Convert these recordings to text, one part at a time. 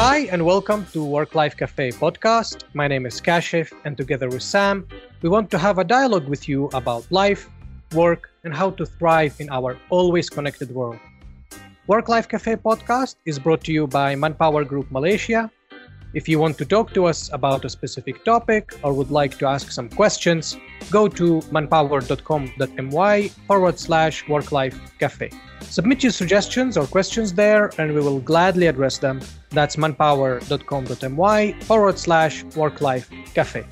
Hi, and welcome to Work Life Cafe podcast. My name is Kashif, and together with Sam, we want to have a dialogue with you about life, work, and how to thrive in our always connected world. Work Life Cafe podcast is brought to you by Manpower Group Malaysia. If you want to talk to us about a specific topic or would like to ask some questions, go to manpower.com.my forward slash work life cafe. Submit your suggestions or questions there, and we will gladly address them. That's manpower.com.my forward slash work life cafe.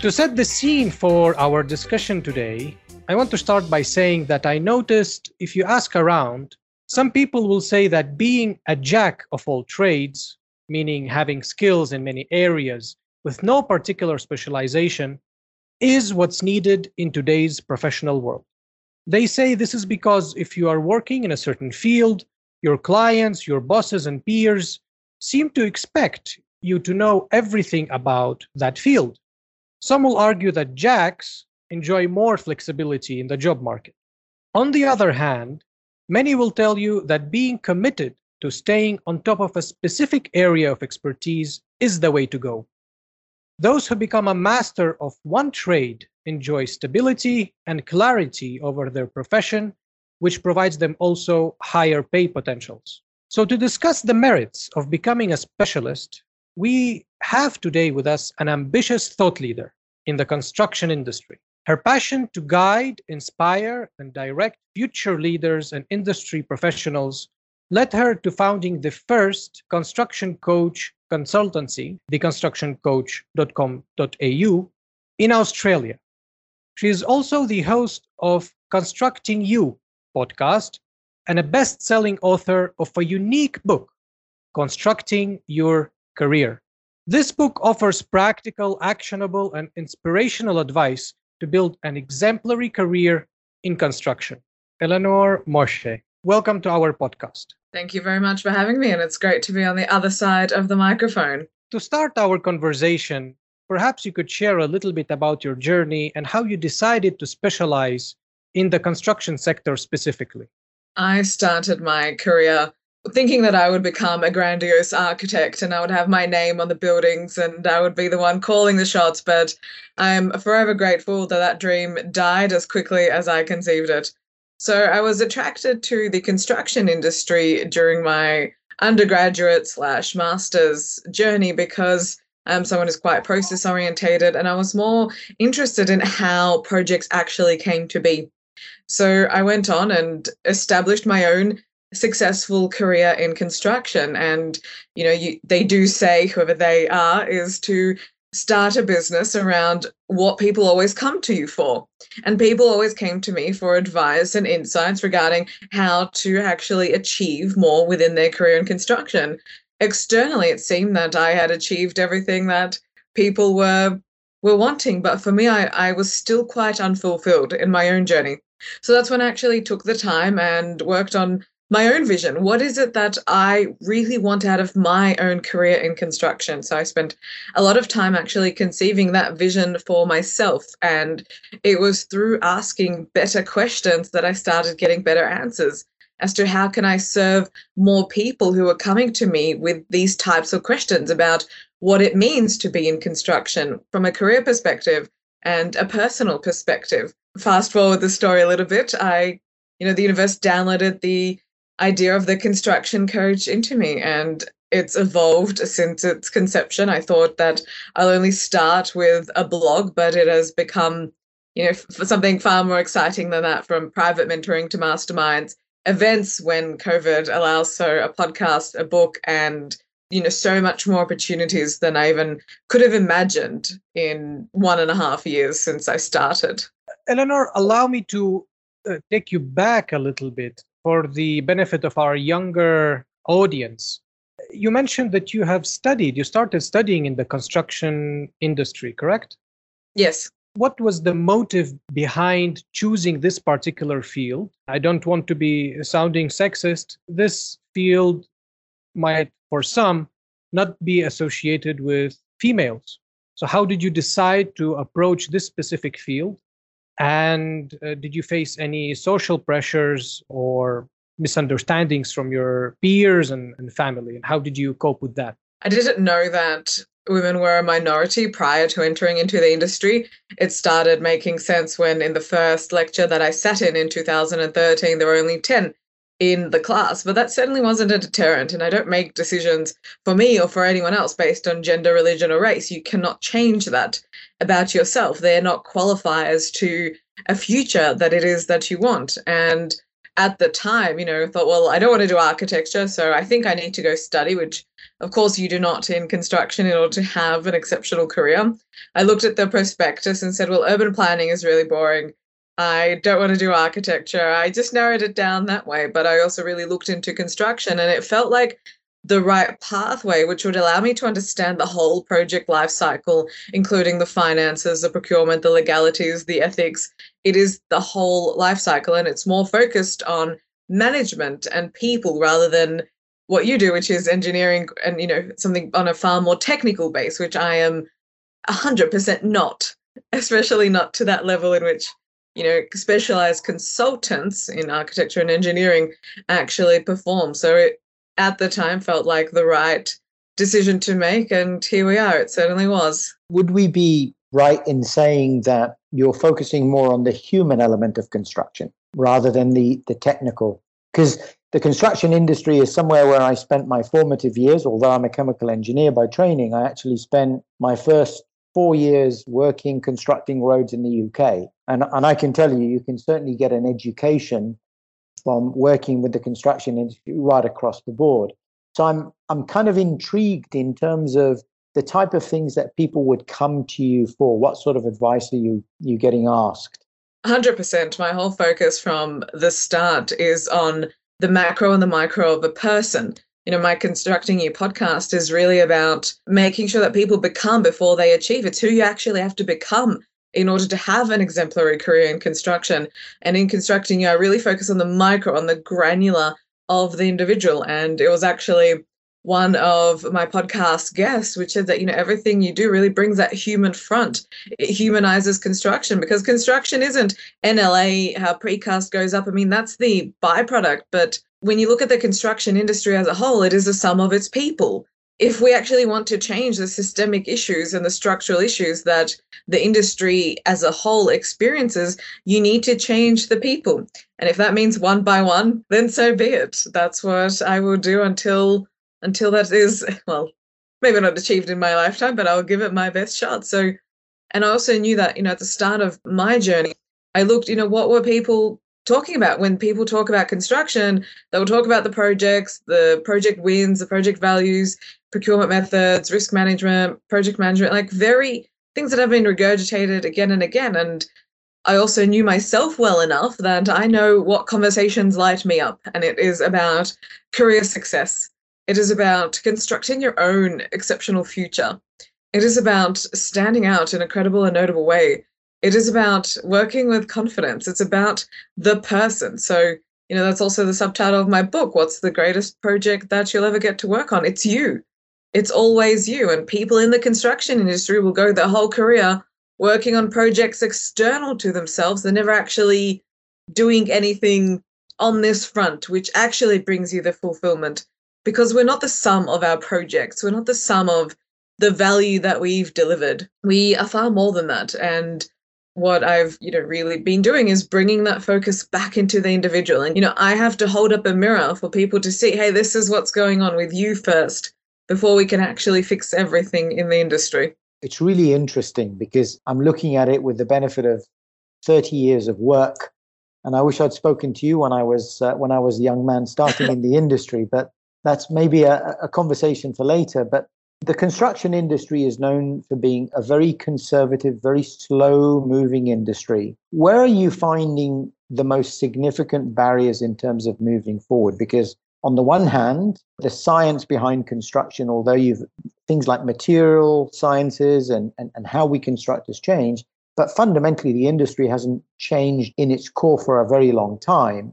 To set the scene for our discussion today, I want to start by saying that I noticed if you ask around, some people will say that being a jack of all trades, meaning having skills in many areas with no particular specialization, is what's needed in today's professional world. They say this is because if you are working in a certain field, your clients, your bosses, and peers seem to expect you to know everything about that field. Some will argue that jacks enjoy more flexibility in the job market. On the other hand, many will tell you that being committed to staying on top of a specific area of expertise is the way to go. Those who become a master of one trade enjoy stability and clarity over their profession, which provides them also higher pay potentials. So, to discuss the merits of becoming a specialist, we have today with us an ambitious thought leader in the construction industry. Her passion to guide, inspire, and direct future leaders and industry professionals led her to founding the first construction coach consultancy, theconstructioncoach.com.au, in Australia. She is also the host of Constructing You podcast and a best selling author of a unique book, Constructing Your Career. This book offers practical, actionable, and inspirational advice to build an exemplary career in construction. Elinor Moshe, welcome to our podcast. Thank you very much for having me, and it's great to be on the other side of the microphone. To start our conversation, perhaps you could share a little bit about your journey and how you decided to specialize in the construction sector specifically. I started my career thinking that I would become a grandiose architect and I would have my name on the buildings and I would be the one calling the shots. But I'm forever grateful that that dream died as quickly as I conceived it. So I was attracted to the construction industry during my undergraduate slash master's journey because I'm someone who's quite process orientated, and I was more interested in how projects actually came to be. So I went on and established my own successful career in construction and you know you, they do say whoever they are is to start a business around what people always come to you for and people always came to me for advice and insights regarding how to actually achieve more within their career in construction externally it seemed that I had achieved everything that people were were wanting. But for me, I, I was still quite unfulfilled in my own journey. So that's when I actually took the time and worked on my own vision. What is it that I really want out of my own career in construction? So I spent a lot of time actually conceiving that vision for myself. And it was through asking better questions that I started getting better answers as to how can I serve more people who are coming to me with these types of questions about what it means to be in construction from a career perspective and a personal perspective. Fast forward the story a little bit, I, you know, the universe downloaded the idea of the construction coach into me and it's evolved since its conception. I thought that I'll only start with a blog, but it has become, you know, for something far more exciting than that from private mentoring to masterminds events when COVID allows. So a podcast, a book, and you know so much more opportunities than I even could have imagined in one and a half years since I started. Elinor, allow me to uh, take you back a little bit for the benefit of our younger audience. You mentioned that you have studied, you started studying in the construction industry, correct? Yes what was the motive behind choosing this particular field? I don't want to be sounding sexist. This field might, for some, not be associated with females. So, how did you decide to approach this specific field? And uh, did you face any social pressures or misunderstandings from your peers and, and family? And how did you cope with that? I didn't know that women were a minority prior to entering into the industry. It started making sense when, in the first lecture that I sat in in 2013, there were only 10 in the class, but that certainly wasn't a deterrent. And I don't make decisions for me or for anyone else based on gender, religion, or race. You cannot change that about yourself. They're not qualifiers to a future that it is that you want. And at the time, you know, thought, well, I don't want to do architecture, so I think I need to go study, which of course you do not in construction in order to have an exceptional career. I looked at the prospectus and said, well, urban planning is really boring. I don't want to do architecture. I just narrowed it down that way. But I also really looked into construction and it felt like the right pathway, which would allow me to understand the whole project life cycle, including the finances, the procurement, the legalities, the ethics. It is the whole life cycle and it's more focused on management and people rather than what you do, which is engineering and you know something on a far more technical base, which I am hundred percent not, especially not to that level in which you know, specialized consultants in architecture and engineering actually perform. So it, at the time, felt like the right decision to make. And here we are. It certainly was. Would we be right in saying that you're focusing more on the human element of construction rather than the, the technical? Because the construction industry is somewhere where I spent my formative years, although I'm a chemical engineer by training, I actually spent my first four years working constructing roads in the UK. And, and I can tell you, you can certainly get an education from working with the construction industry right across the board. So I'm I'm kind of intrigued in terms of the type of things that people would come to you for. What sort of advice are you you getting asked? 100%. My whole focus from the start is on the macro and the micro of a person you know, my Constructing You podcast is really about making sure that people become before they achieve. It's who you actually have to become in order to have an exemplary career in construction. And in Constructing You, I really focus on the micro, on the granular of the individual. And it was actually one of my podcast guests, which said that, you know, everything you do really brings that human front. It humanizes construction because construction isn't NLA, how precast goes up. I mean, that's the byproduct, but when you look at the construction industry as a whole, it is the sum of its people. If we actually want to change the systemic issues and the structural issues that the industry as a whole experiences, you need to change the people. And if that means one by one, then so be it. That's what I will do until until that is well, maybe not achieved in my lifetime, but I'll give it my best shot. So and I also knew that, you know, at the start of my journey, I looked, you know, what were people talking about when people talk about construction they will talk about the projects the project wins the project values procurement methods risk management project management like very things that have been regurgitated again and again. And i also knew myself well enough that i know what conversations light me up and it is about career success. It is about constructing your own exceptional future. It is about standing out in a credible and notable way it is about working with confidence. It's about the person. So, you know, that's also the subtitle of my book. What's the greatest project that you'll ever get to work on? It's you. It's always you. And people in the construction industry will go their whole career working on projects external to themselves. They're never actually doing anything on this front, which actually brings you the fulfillment. Because we're not the sum of our projects, we're not the sum of the value that we've delivered. We are far more than that. And what I've, you know, really been doing is bringing that focus back into the individual. And, you know, I have to hold up a mirror for people to see, hey, this is what's going on with you first before we can actually fix everything in the industry. It's really interesting because I'm looking at it with the benefit of 30 years of work. And I wish I'd spoken to you when I was uh, when I was a young man starting in the industry, but that's maybe a, a conversation for later. But the construction industry is known for being a very conservative, very slow moving industry. Where are you finding the most significant barriers in terms of moving forward? Because on the one hand, the science behind construction, although you've things like material sciences and, and, and how we construct has changed, but fundamentally the industry hasn't changed in its core for a very long time.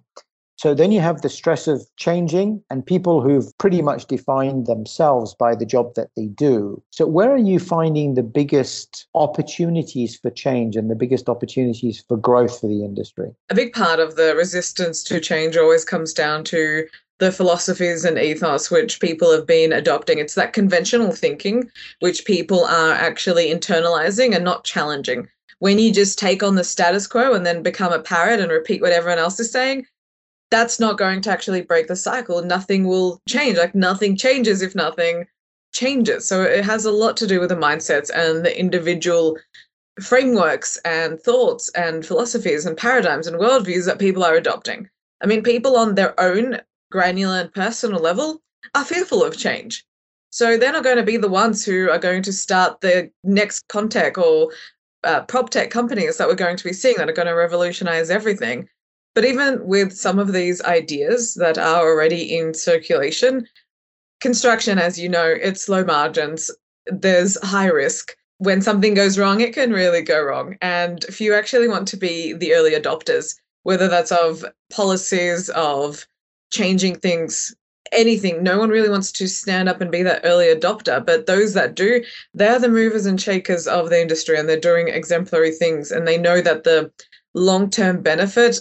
So then you have the stress of changing and people who've pretty much defined themselves by the job that they do. So, where are you finding the biggest opportunities for change and the biggest opportunities for growth for the industry? A big part of the resistance to change always comes down to the philosophies and ethos which people have been adopting. It's that conventional thinking which people are actually internalizing and not challenging. When you just take on the status quo and then become a parrot and repeat what everyone else is saying, that's not going to actually break the cycle. Nothing will change. Like nothing changes if nothing changes. So it has a lot to do with the mindsets and the individual frameworks and thoughts and philosophies and paradigms and worldviews that people are adopting. I mean, people on their own granular and personal level are fearful of change. So they're not going to be the ones who are going to start the next contech or uh, prop tech companies that we're going to be seeing that are going to revolutionize everything. But even with some of these ideas that are already in circulation, construction, as you know, it's low margins, there's high risk. When something goes wrong, it can really go wrong. And if you actually want to be the early adopters, whether that's of policies, of changing things, anything, no one really wants to stand up and be that early adopter. But those that do, they're the movers and shakers of the industry and they're doing exemplary things. And they know that the long term benefit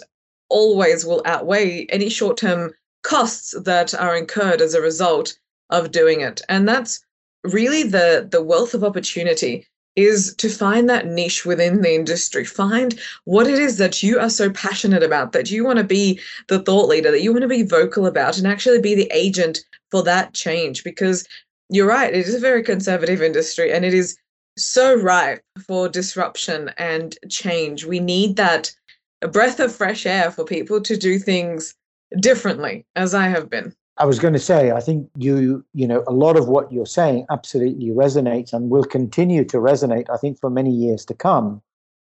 always will outweigh any short term costs that are incurred as a result of doing it. And that's really the the wealth of opportunity is to find that niche within the industry. Find what it is that you are so passionate about, that you want to be the thought leader, that you want to be vocal about, and actually be the agent for that change. Because you're right, it is a very conservative industry and it is so ripe for disruption and change. We need that a breath of fresh air for people to do things differently, as I have been. I was going to say, I think you, you know, a lot of what you're saying absolutely resonates and will continue to resonate, I think, for many years to come.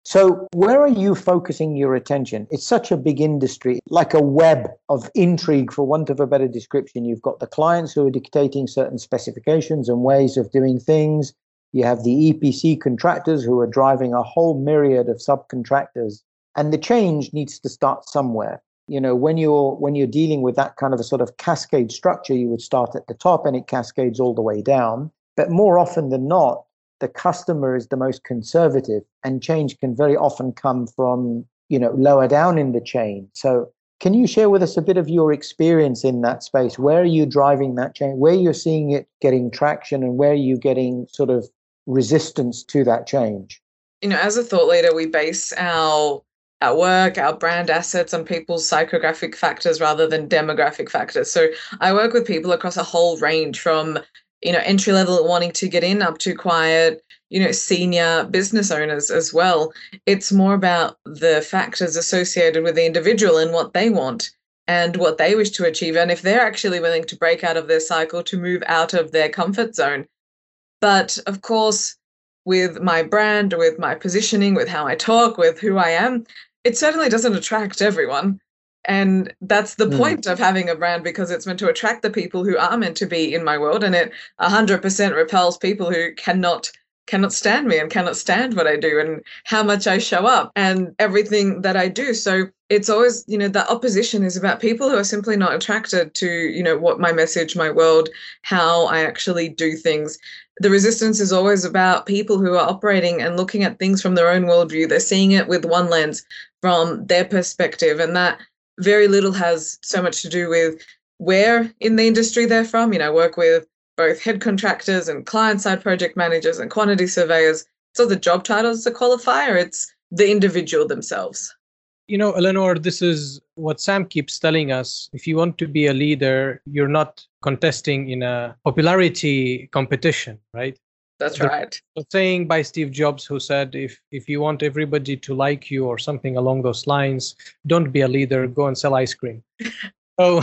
So, where are you focusing your attention? It's such a big industry, like a web of intrigue, for want of a better description. You've got the clients who are dictating certain specifications and ways of doing things. You have the EPC contractors who are driving a whole myriad of subcontractors. And the change needs to start somewhere. You know when you're when you're dealing with that kind of a sort of cascade structure you would start at the top and it cascades all the way down. But more often than not the customer is the most conservative and change can very often come from you know lower down in the chain. So can you share with us a bit of your experience in that space? Where are you driving that change where you're seeing it getting traction and where are you getting sort of resistance to that change? You know as a thought leader we base our our work, our brand assets and people's psychographic factors rather than demographic factors. So I work with people across a whole range from, you know, entry level wanting to get in up to quiet, you know, senior business owners as well. It's more about the factors associated with the individual and what they want and what they wish to achieve. And if they're actually willing to break out of their cycle to move out of their comfort zone. But of course, with my brand, with my positioning, with how I talk, with who I am, it certainly doesn't attract everyone. And that's the mm. point of having a brand because it's meant to attract the people who are meant to be in my world. And it 100% repels people who cannot cannot stand me and cannot stand what I do and how much I show up and everything that I do. So it's always, you know, that opposition is about people who are simply not attracted to, you know, what my message, my world, how I actually do things the resistance is always about people who are operating and looking at things from their own worldview. They're seeing it with one lens from their perspective, and that very little has so much to do with where in the industry they're from. You know, I work with both head contractors and client side project managers and quantity surveyors. So the job title is a qualifier, it's the individual themselves. You know, Elinor, this is what Sam keeps telling us. If you want to be a leader, you're not contesting in a popularity competition, right? That's right. The saying by Steve Jobs, who said, if, if you want everybody to like you or something along those lines, don't be a leader, go and sell ice cream. so,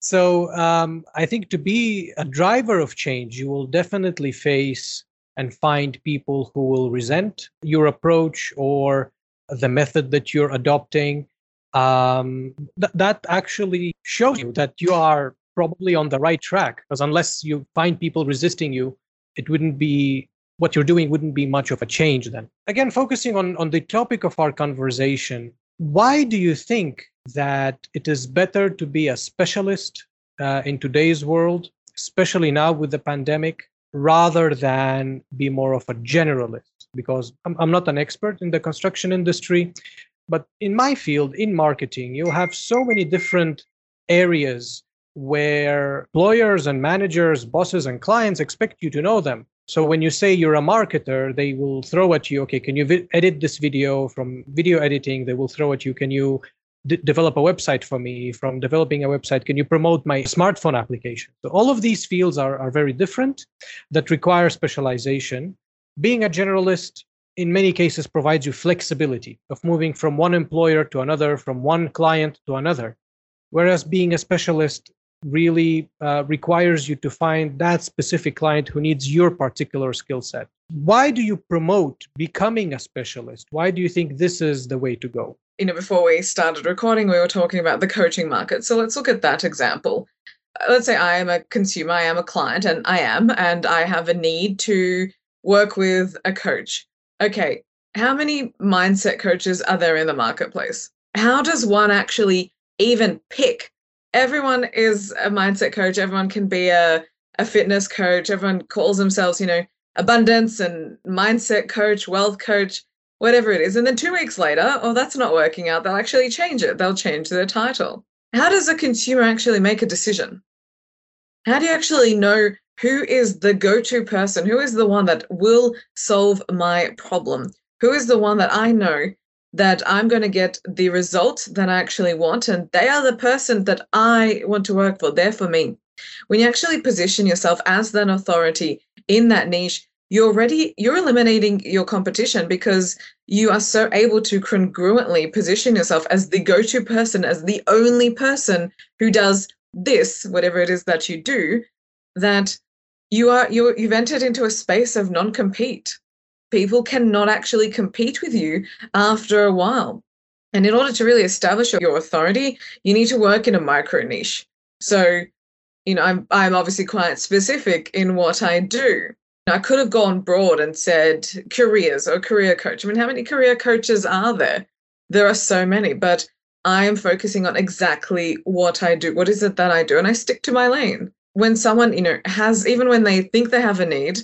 so um, I think to be a driver of change, you will definitely face and find people who will resent your approach or the method that you're adopting um, th- that actually shows you that you are probably on the right track because unless you find people resisting you it wouldn't be what you're doing wouldn't be much of a change then. Again focusing on on the topic of our conversation why do you think that it is better to be a specialist uh, in today's world especially now with the pandemic rather than be more of a generalist? Because I'm, I'm not an expert in the construction industry but in my field in marketing you have so many different areas where employers and managers, bosses and clients expect you to know them. So when you say you're a marketer, they will throw at you, okay, can you vi- edit this video from video editing? They will throw at you, can you d- develop a website for me? From developing a website, can you promote my smartphone application? So all of these fields are, are very different that require specialization. Being a generalist in many cases provides you flexibility of moving from one employer to another, from one client to another. Whereas being a specialist really uh, requires you to find that specific client who needs your particular skill set. Why do you promote becoming a specialist? Why do you think this is the way to go? You know, before we started recording, we were talking about the coaching market. So let's look at that example. Let's say I am a consumer, I am a client, and I am, and I have a need to work with a coach. Okay, how many mindset coaches are there in the marketplace? How does one actually even pick everyone is a mindset coach. Everyone can be a, a fitness coach. Everyone calls themselves, you know, abundance and mindset coach, wealth coach, whatever it is. And then two weeks later, oh, that's not working out. They'll actually change it. They'll change their title. How does a consumer actually make a decision? How do you actually know who is the go to person? Who is the one that will solve my problem? Who is the one that I know that I'm going to get the result that I actually want, and they are the person that I want to work for. They're for me. When you actually position yourself as an authority in that niche, you're already you're eliminating your competition because you are so able to congruently position yourself as the go-to person, as the only person who does this, whatever it is that you do, that you are you you've entered into a space of non-compete people cannot actually compete with you after a while. And in order to really establish your authority, you need to work in a micro niche. So, you know, I'm I'm obviously quite specific in what I do. I could have gone broad and said careers or career coach. I mean, how many career coaches are there? There are so many, but I am focusing on exactly what I do. What is it that I do? And I stick to my lane. When someone, you know, has, even when they think they have a need,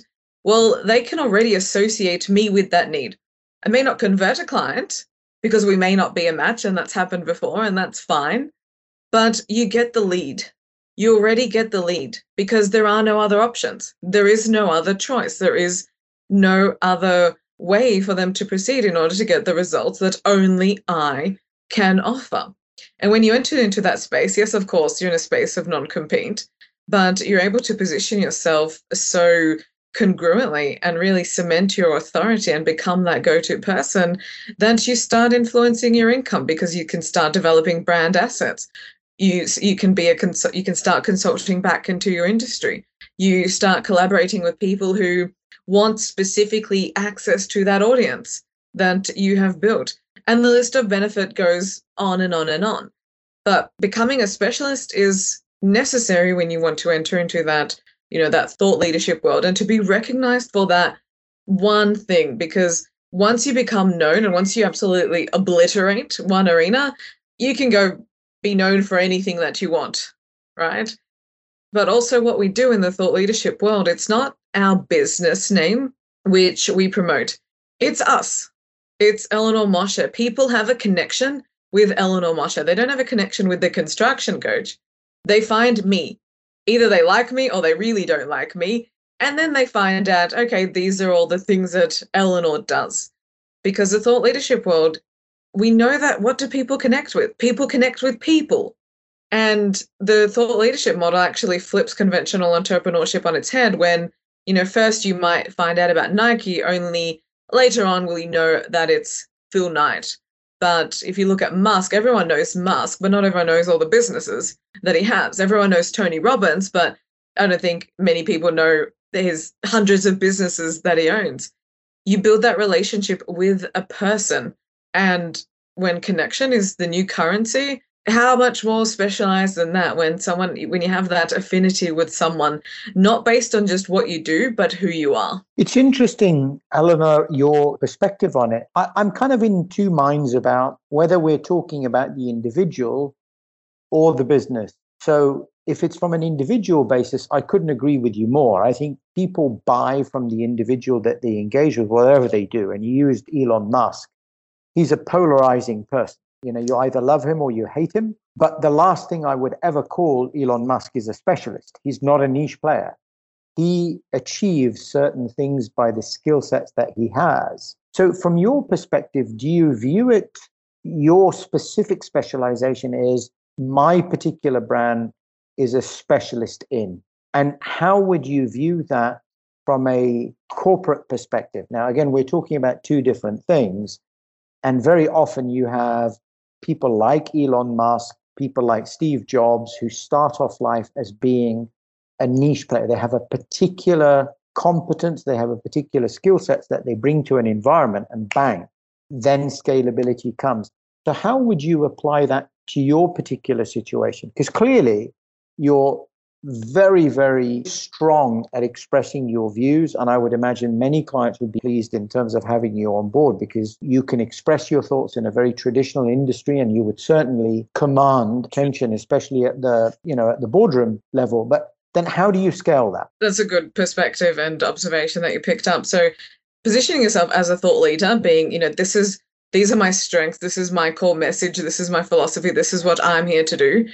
well, they can already associate me with that need. I may not convert a client because we may not be a match, and that's happened before, and that's fine. But you get the lead. You already get the lead because there are no other options. There is no other choice. There is no other way for them to proceed in order to get the results that only I can offer. And when you enter into that space, yes, of course, you're in a space of non compete, but you're able to position yourself so congruently and really cement your authority and become that go-to person, then you start influencing your income because you can start developing brand assets. You you can be a consult you can start consulting back into your industry. You start collaborating with people who want specifically access to that audience that you have built. And the list of benefit goes on and on and on. But becoming a specialist is necessary when you want to enter into that you know, that thought leadership world and to be recognized for that one thing because once you become known and once you absolutely obliterate one arena, you can go be known for anything that you want, right? But also, what we do in the thought leadership world, it's not our business name which we promote, it's us. It's Elinor Moshe. People have a connection with Elinor Moshe. They don't have a connection with the construction coach. They find me either they like me or they really don't like me. And then they find out, okay, these are all the things that Elinor does. Because the thought leadership world, we know that what do people connect with? People connect with people. And the thought leadership model actually flips conventional entrepreneurship on its head when, you know, first you might find out about Nike, only later on will you know that it's Phil Knight. But if you look at Musk, everyone knows Musk, but not everyone knows all the businesses that he has. Everyone knows Tony Robbins, but I don't think many people know his hundreds of businesses that he owns. You build that relationship with a person. And when connection is the new currency, how much more specialized than that when someone when you have that affinity with someone not based on just what you do but who you are? It's interesting elinor your perspective on it. I, i'm kind of in two minds about whether we're talking about the individual or the business. So if it's from an individual basis i couldn't agree with you more. I think people buy from the individual that they engage with whatever they do and you used elon musk. He's a polarizing person You know, you either love him or you hate him. But the last thing I would ever call Elon Musk is a specialist. He's not a niche player. He achieves certain things by the skill sets that he has. So, from your perspective, do you view it? Your specific specialization is my particular brand is a specialist in. And how would you view that from a corporate perspective? Now, again, we're talking about two different things. And very often you have people like Elon Musk, people like Steve Jobs, who start off life as being a niche player. They have a particular competence, they have a particular skill sets that they bring to an environment, and bang, then scalability comes. So, how would you apply that to your particular situation? Because clearly, you're very, very strong at expressing your views. And I would imagine many clients would be pleased in terms of having you on board because you can express your thoughts in a very traditional industry and you would certainly command attention, especially at the, you know, at the boardroom level. But then how do you scale that? That's a good perspective and observation that you picked up. So positioning yourself as a thought leader, being, you know, this is these are my strengths, this is my core message, this is my philosophy, this is what I'm here to do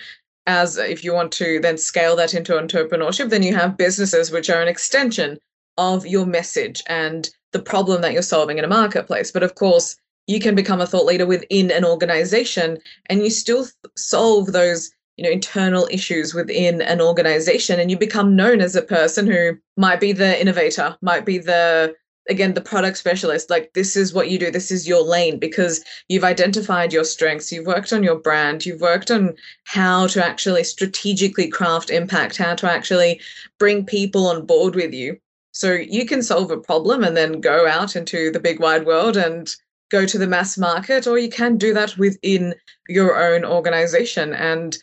as if you want to then scale that into entrepreneurship, then you have businesses which are an extension of your message and the problem that you're solving in a marketplace. But of course, you can become a thought leader within an organization and you still solve those you know internal issues within an organization and you become known as a person who might be the innovator might be the again the product specialist like this is what you do this is your lane because you've identified your strengths you've worked on your brand you've worked on how to actually strategically craft impact how to actually bring people on board with you. So you can solve a problem and then go out into the big wide world and go to the mass market or you can do that within your own organization. And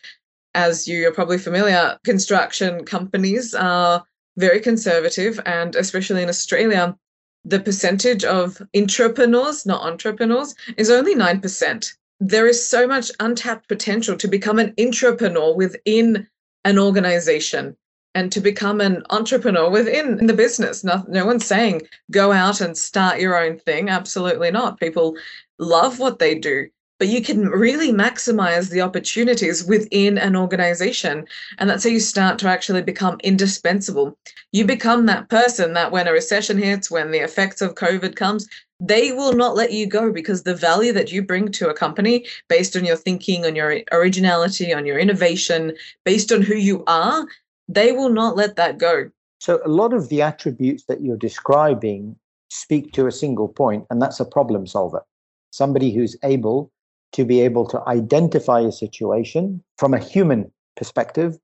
as you are probably familiar construction companies are very conservative and especially in australia the percentage of entrepreneurs, not entrepreneurs, is only 9%. There is so much untapped potential to become an entrepreneur within an organization and to become an entrepreneur within the business. No, no one's saying go out and start your own thing. Absolutely not. People love what they do but you can really maximize the opportunities within an organization. And that's how you start to actually become indispensable. You become that person that when a recession hits, when the effects of COVID comes, they will not let you go because the value that you bring to a company based on your thinking, on your originality, on your innovation, based on who you are, they will not let that go. So, a lot of the attributes that you're describing speak to a single point, and that's a problem solver. Somebody who's able to be able to identify a situation from a human perspective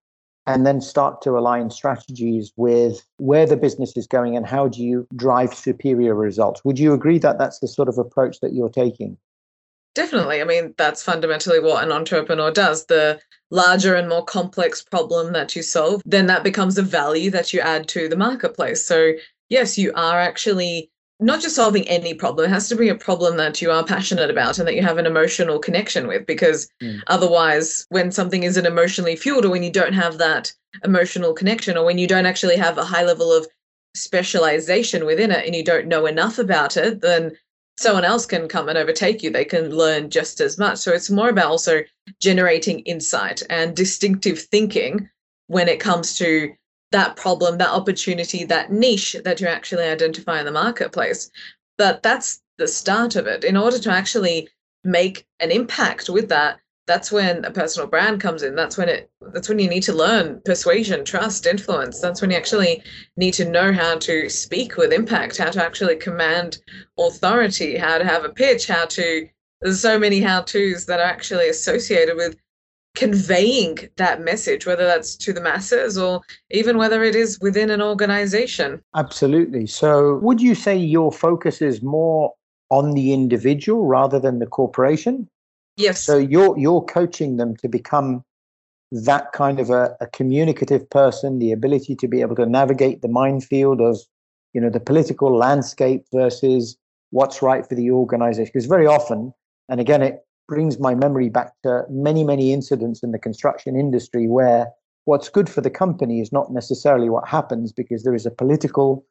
and then start to align strategies with where the business is going and how do you drive superior results. Would you agree that that's the sort of approach that you're taking? Definitely. I mean, that's fundamentally what an entrepreneur does. The larger and more complex problem that you solve, then that becomes a value that you add to the marketplace. So, yes, you are actually not just solving any problem, it has to be a problem that you are passionate about and that you have an emotional connection with. Because mm. otherwise, when something isn't emotionally fueled, or when you don't have that emotional connection, or when you don't actually have a high level of specialization within it and you don't know enough about it, then someone else can come and overtake you. They can learn just as much. So it's more about also generating insight and distinctive thinking when it comes to that problem, that opportunity, that niche that you actually identify in the marketplace. But that's the start of it. In order to actually make an impact with that, that's when a personal brand comes in. That's when it that's when you need to learn persuasion, trust, influence. That's when you actually need to know how to speak with impact, how to actually command authority, how to have a pitch, how to there's so many how-tos that are actually associated with conveying that message, whether that's to the masses or even whether it is within an organization. Absolutely. So, would you say your focus is more on the individual rather than the corporation? Yes. So, you're, you're coaching them to become that kind of a, a communicative person, the ability to be able to navigate the minefield of you know the political landscape versus what's right for the organization because very often and again it brings my memory back to many, many incidents in the construction industry where what's good for the company is not necessarily what happens because there is a political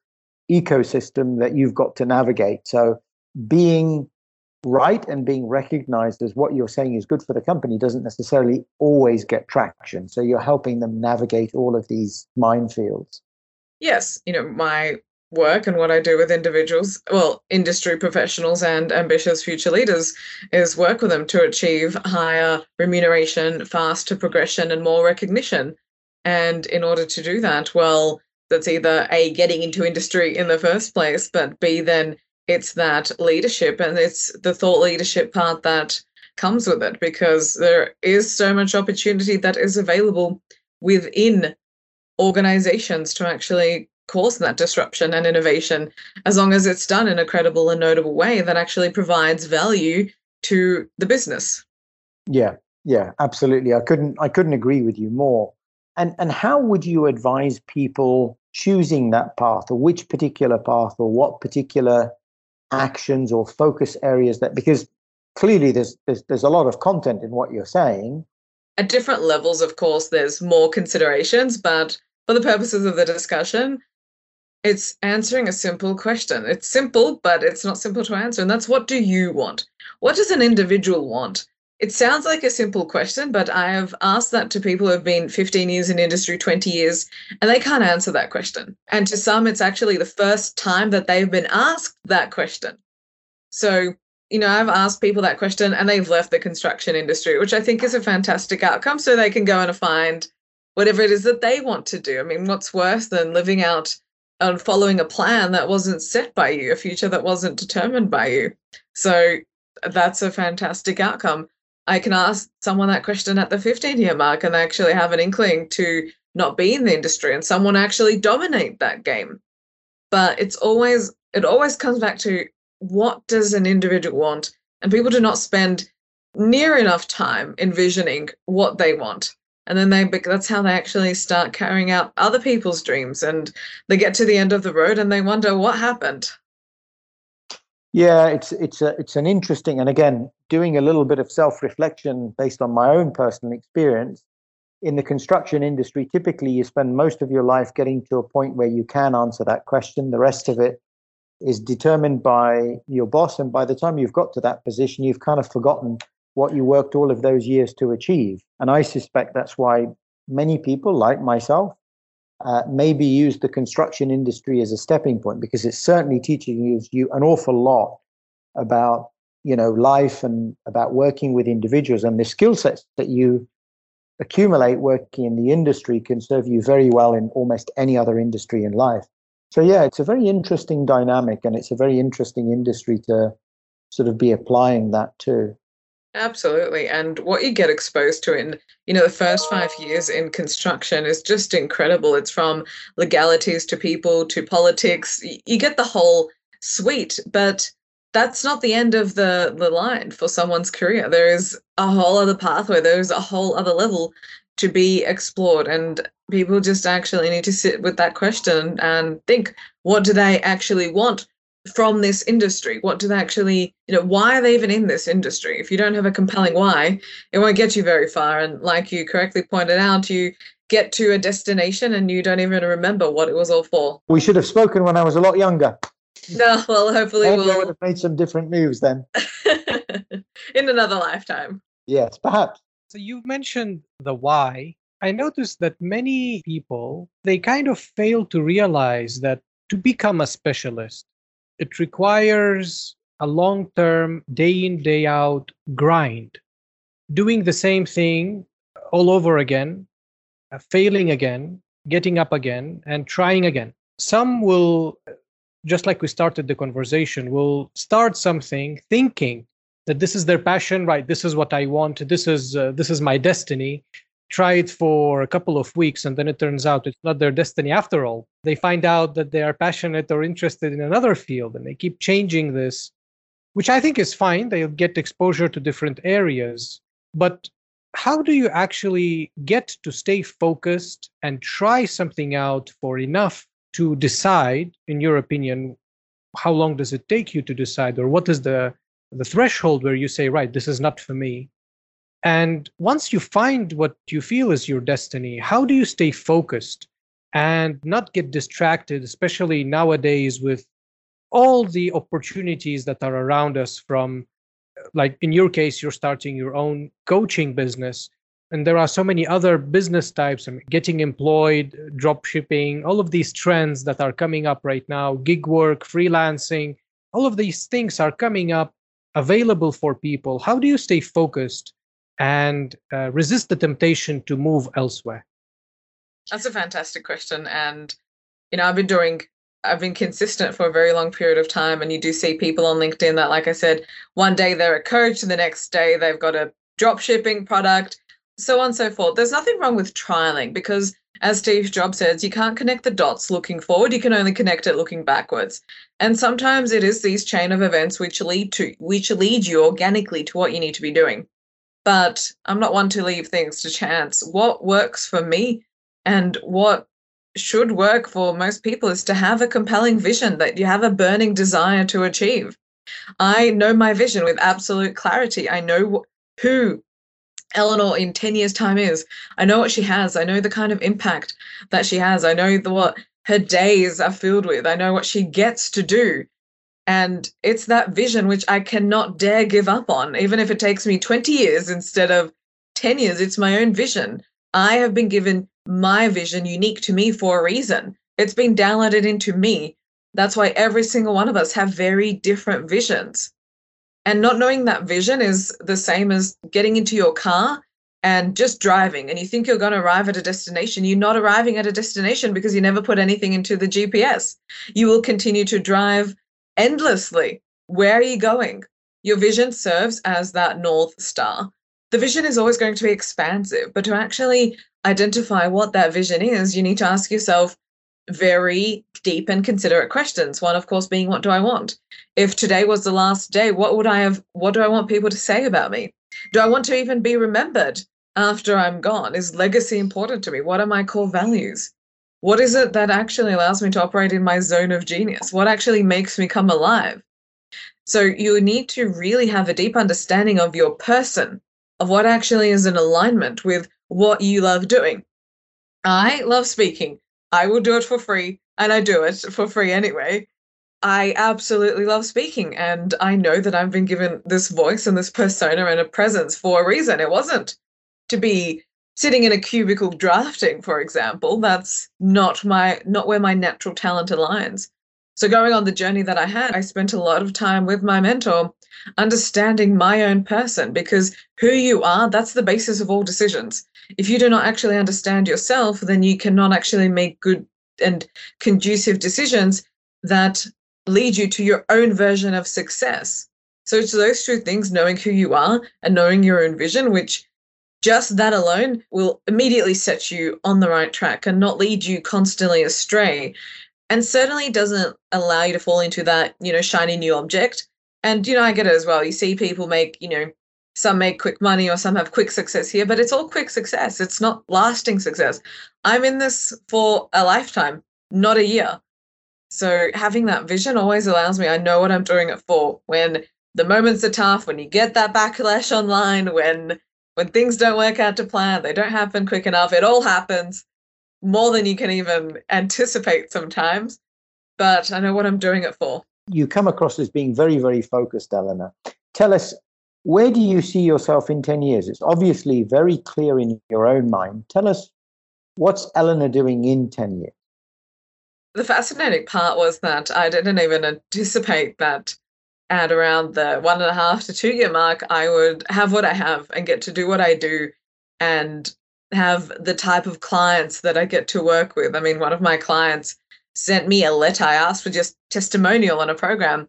ecosystem that you've got to navigate. So being right and being recognized as what you're saying is good for the company doesn't necessarily always get traction. So you're helping them navigate all of these minefields. Yes, you know, my work and what I do with individuals, well, industry professionals and ambitious future leaders, is work with them to achieve higher remuneration, faster progression, and more recognition. And in order to do that, well, that's either A, getting into industry in the first place, but B, then it's that leadership and it's the thought leadership part that comes with it because there is so much opportunity that is available within organizations to actually cause that disruption and innovation as long as it's done in a credible and notable way that actually provides value to the business. Yeah yeah absolutely. I couldn't i couldn't agree with you more. And and how would you advise people choosing that path or which particular path or what particular actions or focus areas that because clearly there's there's, there's a lot of content in what you're saying. At different levels of course there's more considerations but for the purposes of the discussion it's answering a simple question it's simple but it's not simple to answer and that's what do you want what does an individual want it sounds like a simple question, but I have asked that to people who have been 15 years in industry, 20 years, and they can't answer that question. And to some, it's actually the first time that they've been asked that question. So, you know, I've asked people that question and they've left the construction industry, which I think is a fantastic outcome. So they can go and find whatever it is that they want to do. I mean, what's worse than living out and following a plan that wasn't set by you, a future that wasn't determined by you? So that's a fantastic outcome. I can ask someone that question at the 15 year mark and they actually have an inkling to not be in the industry and someone actually dominate that game. But it's always, it always comes back to what does an individual want? And people do not spend near enough time envisioning what they want. And then they, that's how they actually start carrying out other people's dreams. And they get to the end of the road and they wonder what happened. Yeah, it's it's a it's an interesting and again doing a little bit of self reflection based on my own personal experience in the construction industry. Typically, you spend most of your life getting to a point where you can answer that question. The rest of it is determined by your boss, and by the time you've got to that position, you've kind of forgotten what you worked all of those years to achieve. And I suspect that's why many people, like myself, uh, maybe use the construction industry as a stepping point because it's certainly teaching you, an awful lot about you know life and about working with individuals. And the skill sets that you accumulate working in the industry can serve you very well in almost any other industry in life. So yeah it's a very interesting dynamic and it's a very interesting industry to sort of be applying that to Absolutely. And what you get exposed to in, you know, the first five years in construction is just incredible. It's from legalities to people to politics. You get the whole suite, but that's not the end of the, the line for someone's career. There is a whole other pathway, there's a whole other level to be explored. And people just actually need to sit with that question and think what do they actually want from this industry? What do they actually, you know, why are they even in this industry? If you don't have a compelling why, it won't get you very far. And like you correctly pointed out, you get to a destination and you don't even remember what it was all for. We should have spoken when I was a lot younger. No, well, hopefully Maybe we'll. I would have made some different moves then. in another lifetime. Yes, perhaps. So you mentioned the why. I noticed that many people they kind of fail to realize that to become a specialist it requires a long term, day in, day out grind, doing the same thing all over again, uh, failing again, getting up again, and trying again. Some will, just like we started the conversation, will start something thinking that this is their passion, right? This is what I want. This is uh, this is my destiny try it for a couple of weeks and then it turns out it's not their destiny after all. They find out that they are passionate or interested in another field and they keep changing this, which I think is fine. They'll get exposure to different areas. But how do you actually get to stay focused and try something out for enough to decide, in your opinion, how long does it take you to decide or what is the the threshold where you say right this is not for me and once you find what you feel is your destiny, how do you stay focused and not get distracted, especially nowadays with all the opportunities that are around us from like in your case, you're starting your own coaching business. And there are so many other business types, I getting employed, drop shipping, all of these trends that are coming up right now, gig work, freelancing, all of these things are coming up available for people. How do you stay focused and uh, resist the temptation to move elsewhere? That's a fantastic question. And, you know, I've been doing, I've been consistent for a very long period of time. And you do see people on LinkedIn that, like I said, one day they're a coach, and the next day they've got a drop shipping product, so on and so forth. There's nothing wrong with trialing because, as Steve Jobs says, you can't connect the dots looking forward, you can only connect it looking backwards. And sometimes it is these chain of events which lead to which lead you organically to what you need to be doing. But I'm not one to leave things to chance. What works for me and what should work for most people is to have a compelling vision that you have a burning desire to achieve. I know my vision with absolute clarity. I know who Elinor in 10 years' time is. I know what she has. I know the kind of impact that she has. I know the, what her days are filled with. I know what she gets to do. And it's that vision which I cannot dare give up on, even if it takes me 20 years instead of 10 years. It's my own vision. I have been given my vision unique to me for a reason. It's been downloaded into me. That's why every single one of us have very different visions. And not knowing that vision is the same as getting into your car and just driving and you think you're going to arrive at a destination. You're not arriving at a destination because you never put anything into the GPS. You will continue to drive endlessly. Where are you going? Your vision serves as that North Star. The vision is always going to be expansive, but to actually identify what that vision is, you need to ask yourself very deep and considerate questions. One, of course, being what do I want? If today was the last day, what would I have what do I want people to say about me? Do I want to even be remembered after I'm gone? Is legacy important to me? What are my core values? What is it that actually allows me to operate in my zone of genius? What actually makes me come alive? So you need to really have a deep understanding of your person, of what actually is in alignment with what you love doing. I love speaking. I will do it for free, and I do it for free anyway. I absolutely love speaking, and I know that I've been given this voice and this persona and a presence for a reason. It wasn't to be sitting in a cubicle drafting, for example. That's not my not where my natural talent aligns. So going on the journey that I had, I spent a lot of time with my mentor understanding my own person because who you are, that's the basis of all decisions if you do not actually understand yourself, then you cannot actually make good and conducive decisions that lead you to your own version of success. So it's those two things, knowing who you are and knowing your own vision, which just that alone will immediately set you on the right track and not lead you constantly astray. And certainly doesn't allow you to fall into that, you know, shiny new object. And, you know, I get it as well. You see people make, you know, some make quick money or some have quick success here, but it's all quick success. It's not lasting success. I'm in this for a lifetime, not a year. So having that vision always allows me, I know what I'm doing it for. When the moments are tough, when you get that backlash online, when when things don't work out to plan, they don't happen quick enough, it all happens more than you can even anticipate sometimes. But I know what I'm doing it for. You come across as being very, very focused, Elinor. Tell us where do you see yourself in 10 years? It's obviously very clear in your own mind. Tell us what's Elinor doing in 10 years? The fascinating part was that I didn't even anticipate that at around the one and a half to two year mark, I would have what I have and get to do what I do and have the type of clients that I get to work with. I mean, one of my clients sent me a letter. I asked for just testimonial on a program,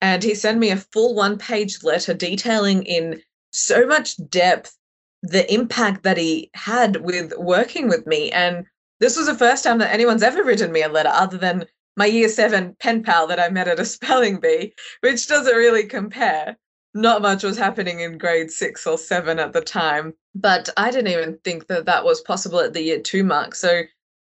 and he sent me a full one page letter detailing in so much depth the impact that he had with working with me. And this was the first time that anyone's ever written me a letter other than my year seven pen pal that I met at a spelling bee, which doesn't really compare. Not much was happening in grade six or seven at the time, but I didn't even think that that was possible at the year two mark. So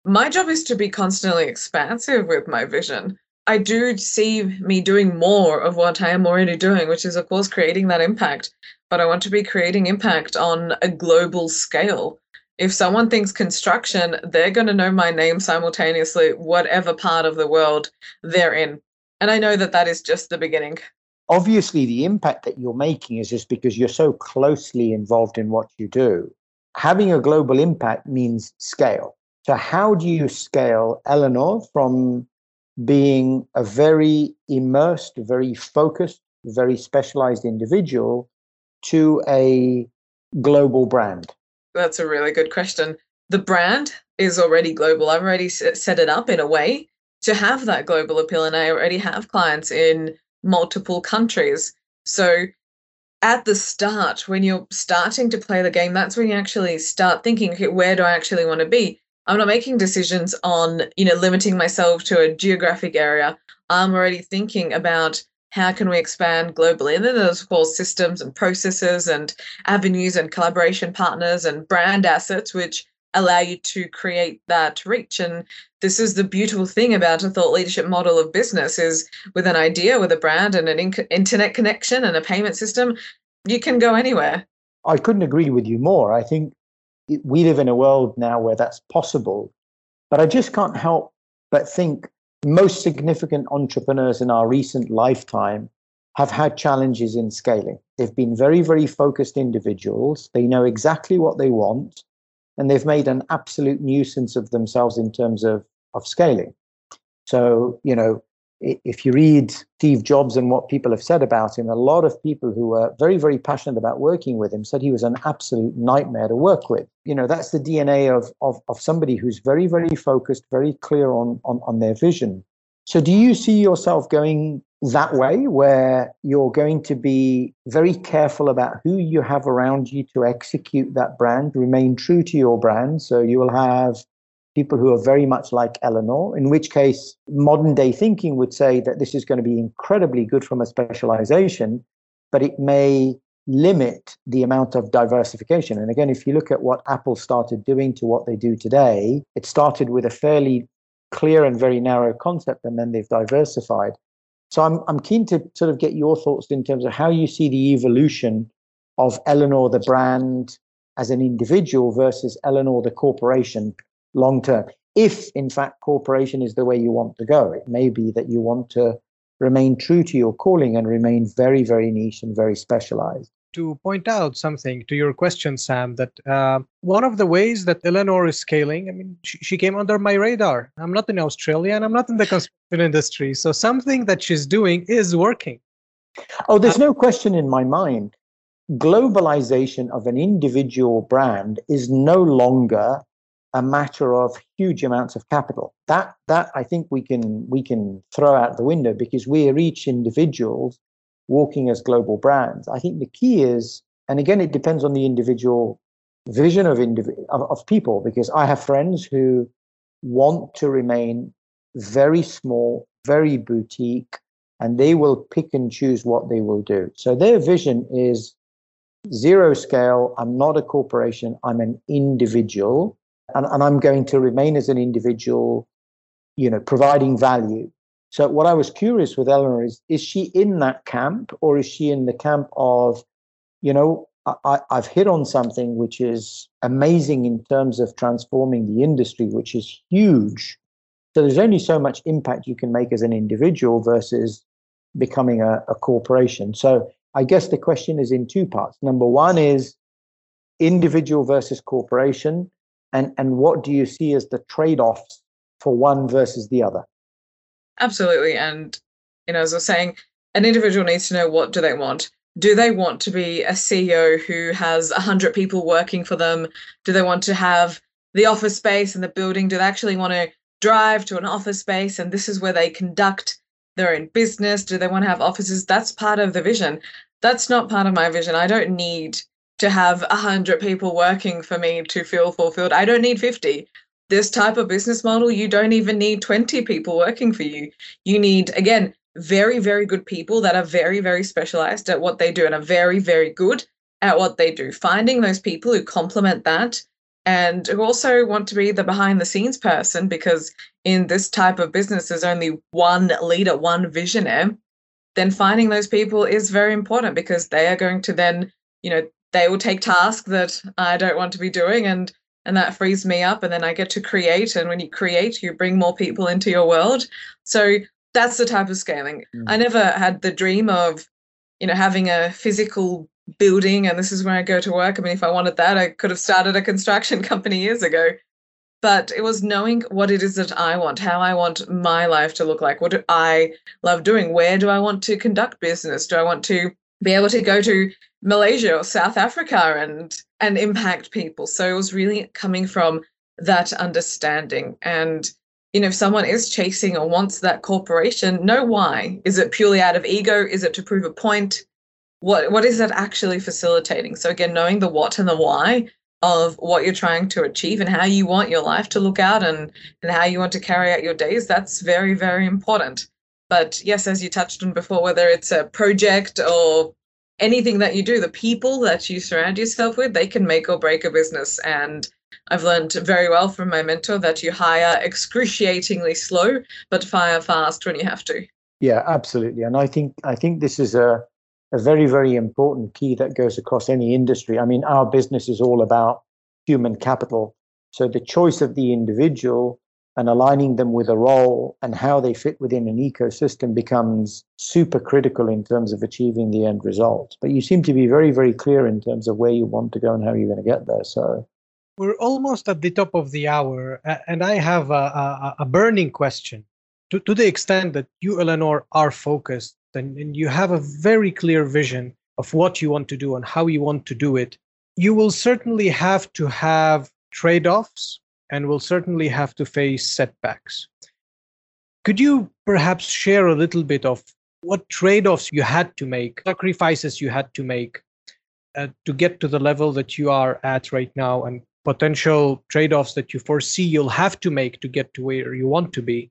my job is to be constantly expansive with my vision. I do see me doing more of what I am already doing, which is, of course, creating that impact. But I want to be creating impact on a global scale. If someone thinks construction, they're going to know my name simultaneously, whatever part of the world they're in. And I know that that is just the beginning. obviously the impact that you're making is just because you're so closely involved in what you do. Having a global impact means scale. So, how do you scale Elinor from being a very immersed, very focused, very specialized individual to a global brand? That's a really good question. The brand is already global. I've already set it up in a way to have that global appeal, and I already have clients in multiple countries. So at the start, when you're starting to play the game, that's when you actually start thinking, okay, where do I actually want to be? I'm not making decisions on, you know, limiting myself to a geographic area. I'm already thinking about how can we expand globally? And then there's of course systems and processes and avenues and collaboration partners and brand assets, which allow you to create that reach. And this is the beautiful thing about a thought leadership model of business is with an idea, with a brand and an in- internet connection and a payment system, you can go anywhere. I couldn't agree with you more. I think we live in a world now where that's possible. But I just can't help but think most significant entrepreneurs in our recent lifetime have had challenges in scaling. They've been very, very focused individuals. They know exactly what they want, and they've made an absolute nuisance of themselves in terms of, of scaling. So, you know, if you read Steve Jobs and what people have said about him, a lot of people who were very, very passionate about working with him said he was an absolute nightmare to work with. You know, that's the DNA of, of, of somebody who's very, very focused, very clear on, on, on their vision. So, do you see yourself going that way, where you're going to be very careful about who you have around you to execute that brand, remain true to your brand? So, you will have people who are very much like Elinor, in which case modern day thinking would say that this is going to be incredibly good from a specialization, but it may limit the amount of diversification. And again, if you look at what Apple started doing to what they do today, it started with a fairly clear and very narrow concept, and then they've diversified. So I'm, I'm keen to sort of get your thoughts in terms of how you see the evolution of Elinor, the brand, as an individual versus Elinor, the corporation, long term. If, in fact, corporation is the way you want to go, it may be that you want to remain true to your calling and remain very, very niche and very specialized. To point out something to your question, Sam, that uh, one of the ways that Elinor is scaling, I mean, she, she came under my radar. I'm not in Australia and I'm not in the construction industry. So something that she's doing is working. Oh, there's no question in my mind. Globalization of an individual brand is no longer a matter of huge amounts of capital. That that I think we can we can throw out the window because we are each individuals walking as global brands. I think the key is, and again, it depends on the individual vision of indiv- of, of people. Because I have friends who want to remain very small, very boutique, and they will pick and choose what they will do. So their vision is zero scale. I'm not a corporation. I'm an individual and, and I'm going to remain as an individual, you know, providing value. So what I was curious with Elinor is, is she in that camp or is she in the camp of, you know, I, I've hit on something which is amazing in terms of transforming the industry, which is huge. So there's only so much impact you can make as an individual versus becoming a, a corporation. So I guess the question is in two parts. Number one is individual versus corporation and and what do you see as the trade-offs for one versus the other? Absolutely. And you know as i was saying an individual needs to know what do they want. Do they want to be a ceo who has 100 people working for them? Do they want to have the office space and the building? Do they actually want to drive to an office space and this is where they conduct their own business? Do they want to have offices? That's part of the vision. That's not part of my vision. I don't need to have 100 people working for me to feel fulfilled. I don't need 50. This type of business model, you don't even need 20 people working for you. You need, again, very, very good people that are very, very specialized at what they do and are very, very good at what they do. Finding those people who complement that and who also want to be the behind the scenes person because in this type of business, there's only one leader, one visionary. Then finding those people is very important because they are going to then, you know, they will take tasks that I don't want to be doing and and that frees me up and then I get to create and when you create you bring more people into your world. So that's the type of scaling. Mm. I never had the dream of you know, having a physical building and this is where I go to work. I mean, if I wanted that, I could have started a construction company years ago. But it was knowing what it is that I want, how I want my life to look like. What do I love doing? Where do I want to conduct business? Do I want to be able to go to Malaysia or South Africa and and impact people? So it was really coming from that understanding. And you know, if someone is chasing or wants that corporation, know why. Is it purely out of ego? Is it to prove a point? what what is that actually facilitating so again knowing the what and the why of what you're trying to achieve and how you want your life to look out and and how you want to carry out your days that's very very important but yes as you touched on before whether it's a project or anything that you do the people that you surround yourself with they can make or break a business and I've learned very well from my mentor that you hire excruciatingly slow but fire fast when you have to. Yeah, absolutely. And I think I think this is a a very, very important key that goes across any industry. I mean, our business is all about human capital. So the choice of the individual and aligning them with a role and how they fit within an ecosystem becomes super critical in terms of achieving the end result. But you seem to be very, very clear in terms of where you want to go and how you're going to get there. So we're almost at the top of the hour, and I have a, a, a burning question. To, to the extent that you, Elinor, are focused and, and you have a very clear vision of what you want to do and how you want to do it, you will certainly have to have trade offs and will certainly have to face setbacks. Could you perhaps share a little bit of what trade offs you had to make, sacrifices you had to make uh, to get to the level that you are at right now, and potential trade offs that you foresee you'll have to make to get to where you want to be?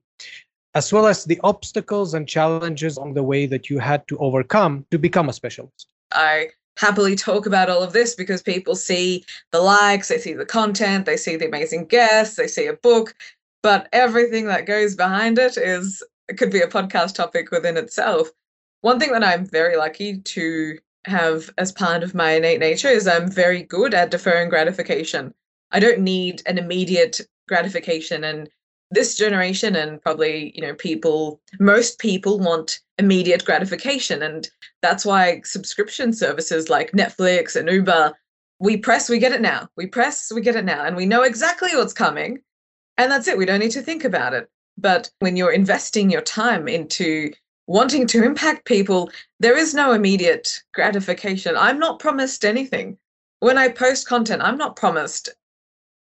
as well as the obstacles and challenges on the way that you had to overcome to become a specialist. I happily talk about all of this because people see the likes, they see the content, they see the amazing guests, they see a book, but everything that goes behind it is it could be a podcast topic within itself. One thing that I'm very lucky to have as part of my innate nature is I'm very good at deferring gratification. I don't need an immediate gratification and this generation and probably you know people most people want immediate gratification. And that's why subscription services like netflix and uber we press we get it now. We press we get it now. And we know exactly what's coming. And that's it. We don't need to think about it. But when you're investing your time into wanting to impact people there is no immediate gratification. I'm not promised anything. When i post content i'm not promised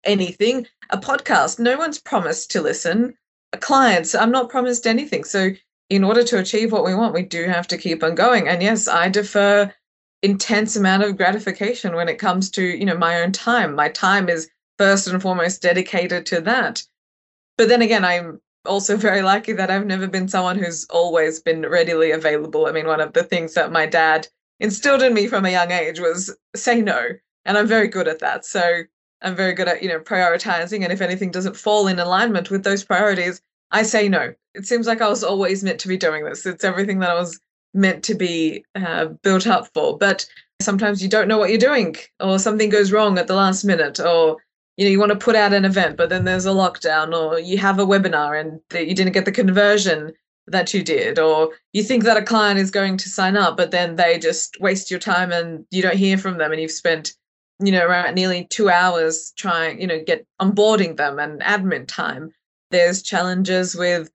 anything. A podcast, no one's promised to listen. Clients, I'm not promised anything. So, in order to achieve what we want, we do have to keep on going. And yes, I defer intense amount of gratification when it comes to you know my own time. My time is first and foremost dedicated to that. But then again, I'm also very lucky that I've never been someone who's always been readily available. I mean, one of the things that my dad instilled in me from a young age was say no, and I'm very good at that. So I'm very good at, you know, prioritizing. And if anything doesn't fall in alignment with those priorities, I say no. It seems like I was always meant to be doing this. It's everything that I was meant to be uh, built up for. But sometimes you don't know what you're doing, or something goes wrong at the last minute, or you know you want to put out an event, but then there's a lockdown, or you have a webinar and you didn't get the conversion that you did, or you think that a client is going to sign up, but then they just waste your time and you don't hear from them, and you've spent you know, around nearly two hours trying, you know, get onboarding them and admin time. There's challenges with,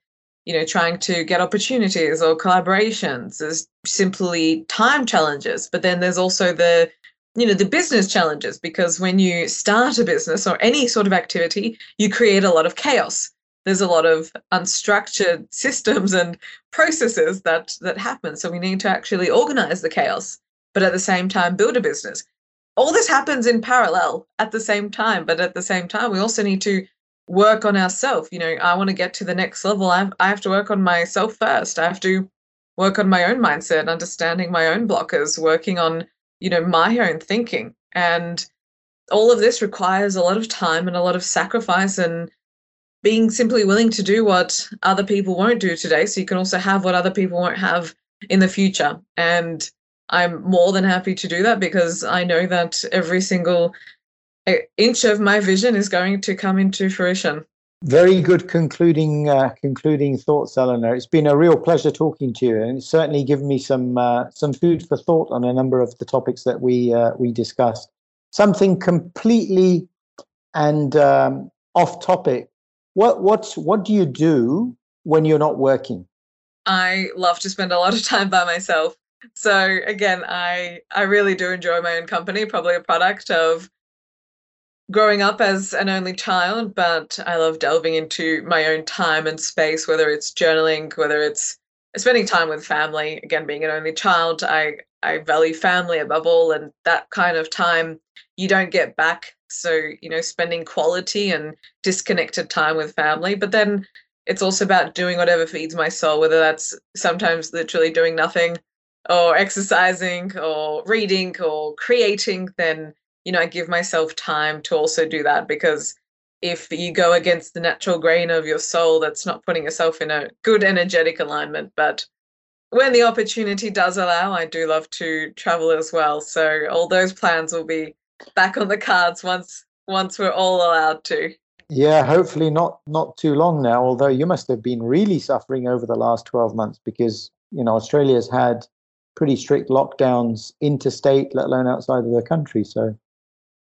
you know, trying to get opportunities or collaborations. There's simply time challenges, but then there's also the, you know, the business challenges because when you start a business or any sort of activity, you create a lot of chaos. There's a lot of unstructured systems and processes that that happen. So we need to actually organize the chaos, but at the same time build a business all this happens in parallel at the same time but at the same time we also need to work on ourselves you know i want to get to the next level. I have, I have to work on myself first. I have to work on my own mindset understanding my own blockers working on you know my own thinking. And all of this requires a lot of time and a lot of sacrifice and being simply willing to do what other people won't do today so you can also have what other people won't have in the future. And I'm more than happy to do that because I know that every single eh, inch of my vision is going to come into fruition. Very good concluding uh, concluding thoughts, Elinor. It's been a real pleasure talking to you, and it's certainly given me some uh, some food for thought on a number of the topics that we uh, we discussed. Something completely and um, off topic. What what's what do you do when you're not working? I love to spend a lot of time by myself. So again, I I really do enjoy my own company. Probably a product of growing up as an only child, but I love delving into my own time and space, whether it's journaling, whether it's spending time with family. Again, being an only child, I, I value family above all, and that kind of time you don't get back. So, you know, spending quality and disconnected time with family. But then it's also about doing whatever feeds my soul, whether that's sometimes literally doing nothing or exercising or reading or creating, then you know, I give myself time to also do that because if you go against the natural grain of your soul, that's not putting yourself in a good energetic alignment. But when the opportunity does allow, I do love to travel as well. So all those plans will be back on the cards once once we're all allowed to. Yeah, hopefully not not too long now. Although you must have been really suffering over the last twelve months because you know Australia's had pretty strict lockdowns interstate, let alone outside of the country. So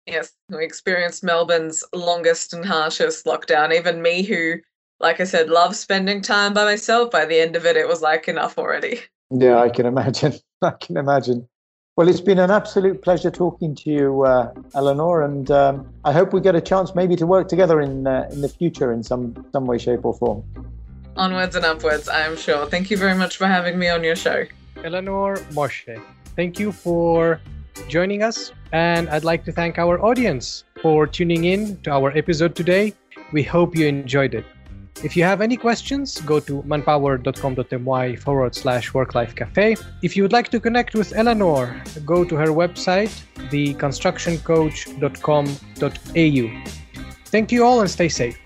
Yes, we experienced Melbourne's longest and harshest lockdown. Even me, who, like I said, loves spending time by myself, by the end of it, it was like enough already. Yeah, I can imagine. I can imagine. Well, it's been an absolute pleasure talking to you, uh, Elinor, and um, I hope we get a chance maybe to work together in uh, in the future in some some way, shape, or form. Onwards and upwards, I am sure. Thank you very much for having me on your show. Elinor Moshe, thank you for joining us. And I'd like to thank our audience for tuning in to our episode today. We hope you enjoyed it. If you have any questions, go to manpower.com.my forward slash work life cafe. If you would like to connect with Elinor, go to her website, theconstructioncoach.com.au. Thank you all and stay safe.